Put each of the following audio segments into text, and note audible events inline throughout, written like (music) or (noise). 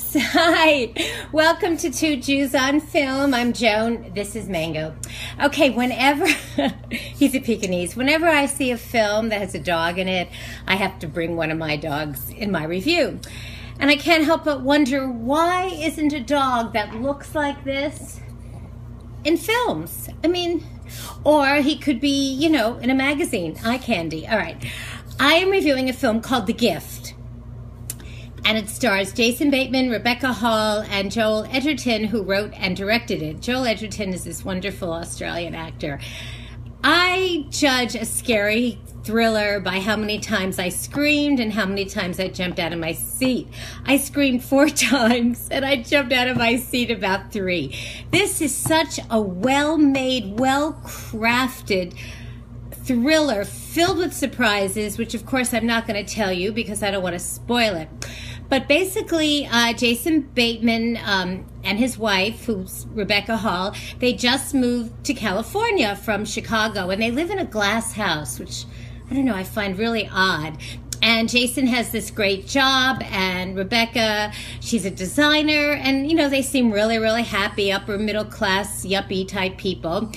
loves. Hi, welcome to Two Jews on Film. I'm Joan. This is Mango. Okay, whenever (laughs) he's a Pekingese, whenever I see a film that has a dog in it, I have to bring one of my dogs in my review. And I can't help but wonder why isn't a dog that looks like this in films? I mean, or he could be, you know, in a magazine, eye candy. All right. I am reviewing a film called The Gift and it stars Jason Bateman, Rebecca Hall, and Joel Edgerton, who wrote and directed it. Joel Edgerton is this wonderful Australian actor. I judge a scary thriller by how many times I screamed and how many times I jumped out of my seat. I screamed four (laughs) times and I jumped out of my seat about three. This is such a well made, well crafted thriller filled with surprises, which of course I'm not going to tell you because I don't want to spoil it. But basically, uh, Jason Bateman um, and his wife, who's Rebecca Hall, they just moved to California from Chicago, and they live in a glass house, which I don't know, I find really odd. And Jason has this great job, and Rebecca, she's a designer, and you know, they seem really, really happy, upper middle class, yuppie type people.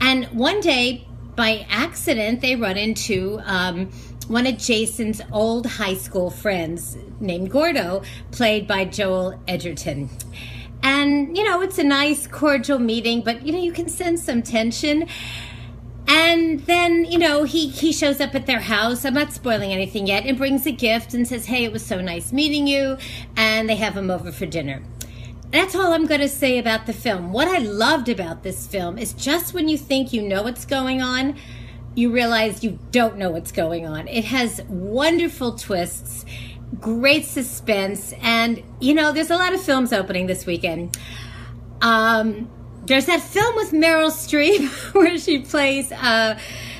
And one day, by accident, they run into um, one of Jason's old high school friends named Gordo, played by Joel Edgerton. And, you know, it's a nice, cordial meeting, but, you know, you can sense some tension. And then, you know, he, he shows up at their house. I'm not spoiling anything yet, and brings a gift and says, Hey, it was so nice meeting you. And they have him over for dinner. That's all I'm going to say about the film. What I loved about this film is just when you think you know what's going on, you realize you don't know what's going on. It has wonderful twists, great suspense, and you know, there's a lot of films opening this weekend. Um, there's that film with Meryl Streep (laughs) where she plays uh,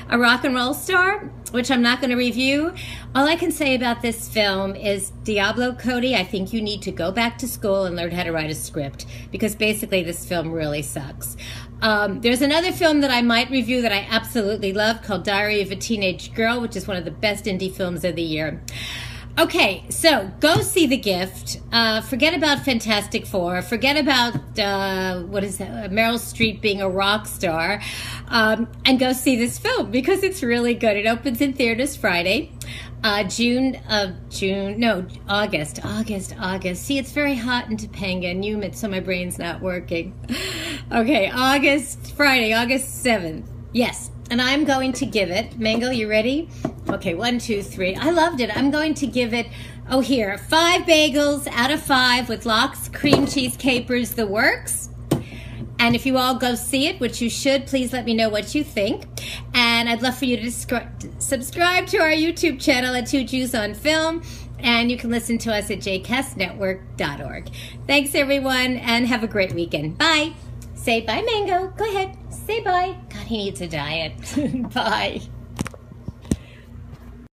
a rock and roll star, which I'm not going to review. All I can say about this film is Diablo Cody, I think you need to go back to school and learn how to write a script because basically this film really sucks. Um, there's another film that I might review that I absolutely love called Diary of a Teenage Girl, which is one of the best indie films of the year. Okay, so go see The Gift. Uh, forget about Fantastic Four. Forget about, uh, what is that, Meryl Streep being a rock star. Um, and go see this film because it's really good. It opens in theaters Friday. Uh, June of uh, June, no, August, August, August. See, it's very hot in Topanga and humid, so my brain's not working. (laughs) Okay, August, Friday, August 7th. Yes, and I'm going to give it, Mango, you ready? Okay, one, two, three. I loved it. I'm going to give it, oh, here, five bagels out of five with lox, cream cheese, capers, the works. And if you all go see it, which you should, please let me know what you think. And I'd love for you to subscribe to our YouTube channel at Two Jews on Film. And you can listen to us at jcastnetwork.org. Thanks, everyone, and have a great weekend. Bye. Say bye, Mango. Go ahead. Say bye. He needs a diet. (laughs) bye.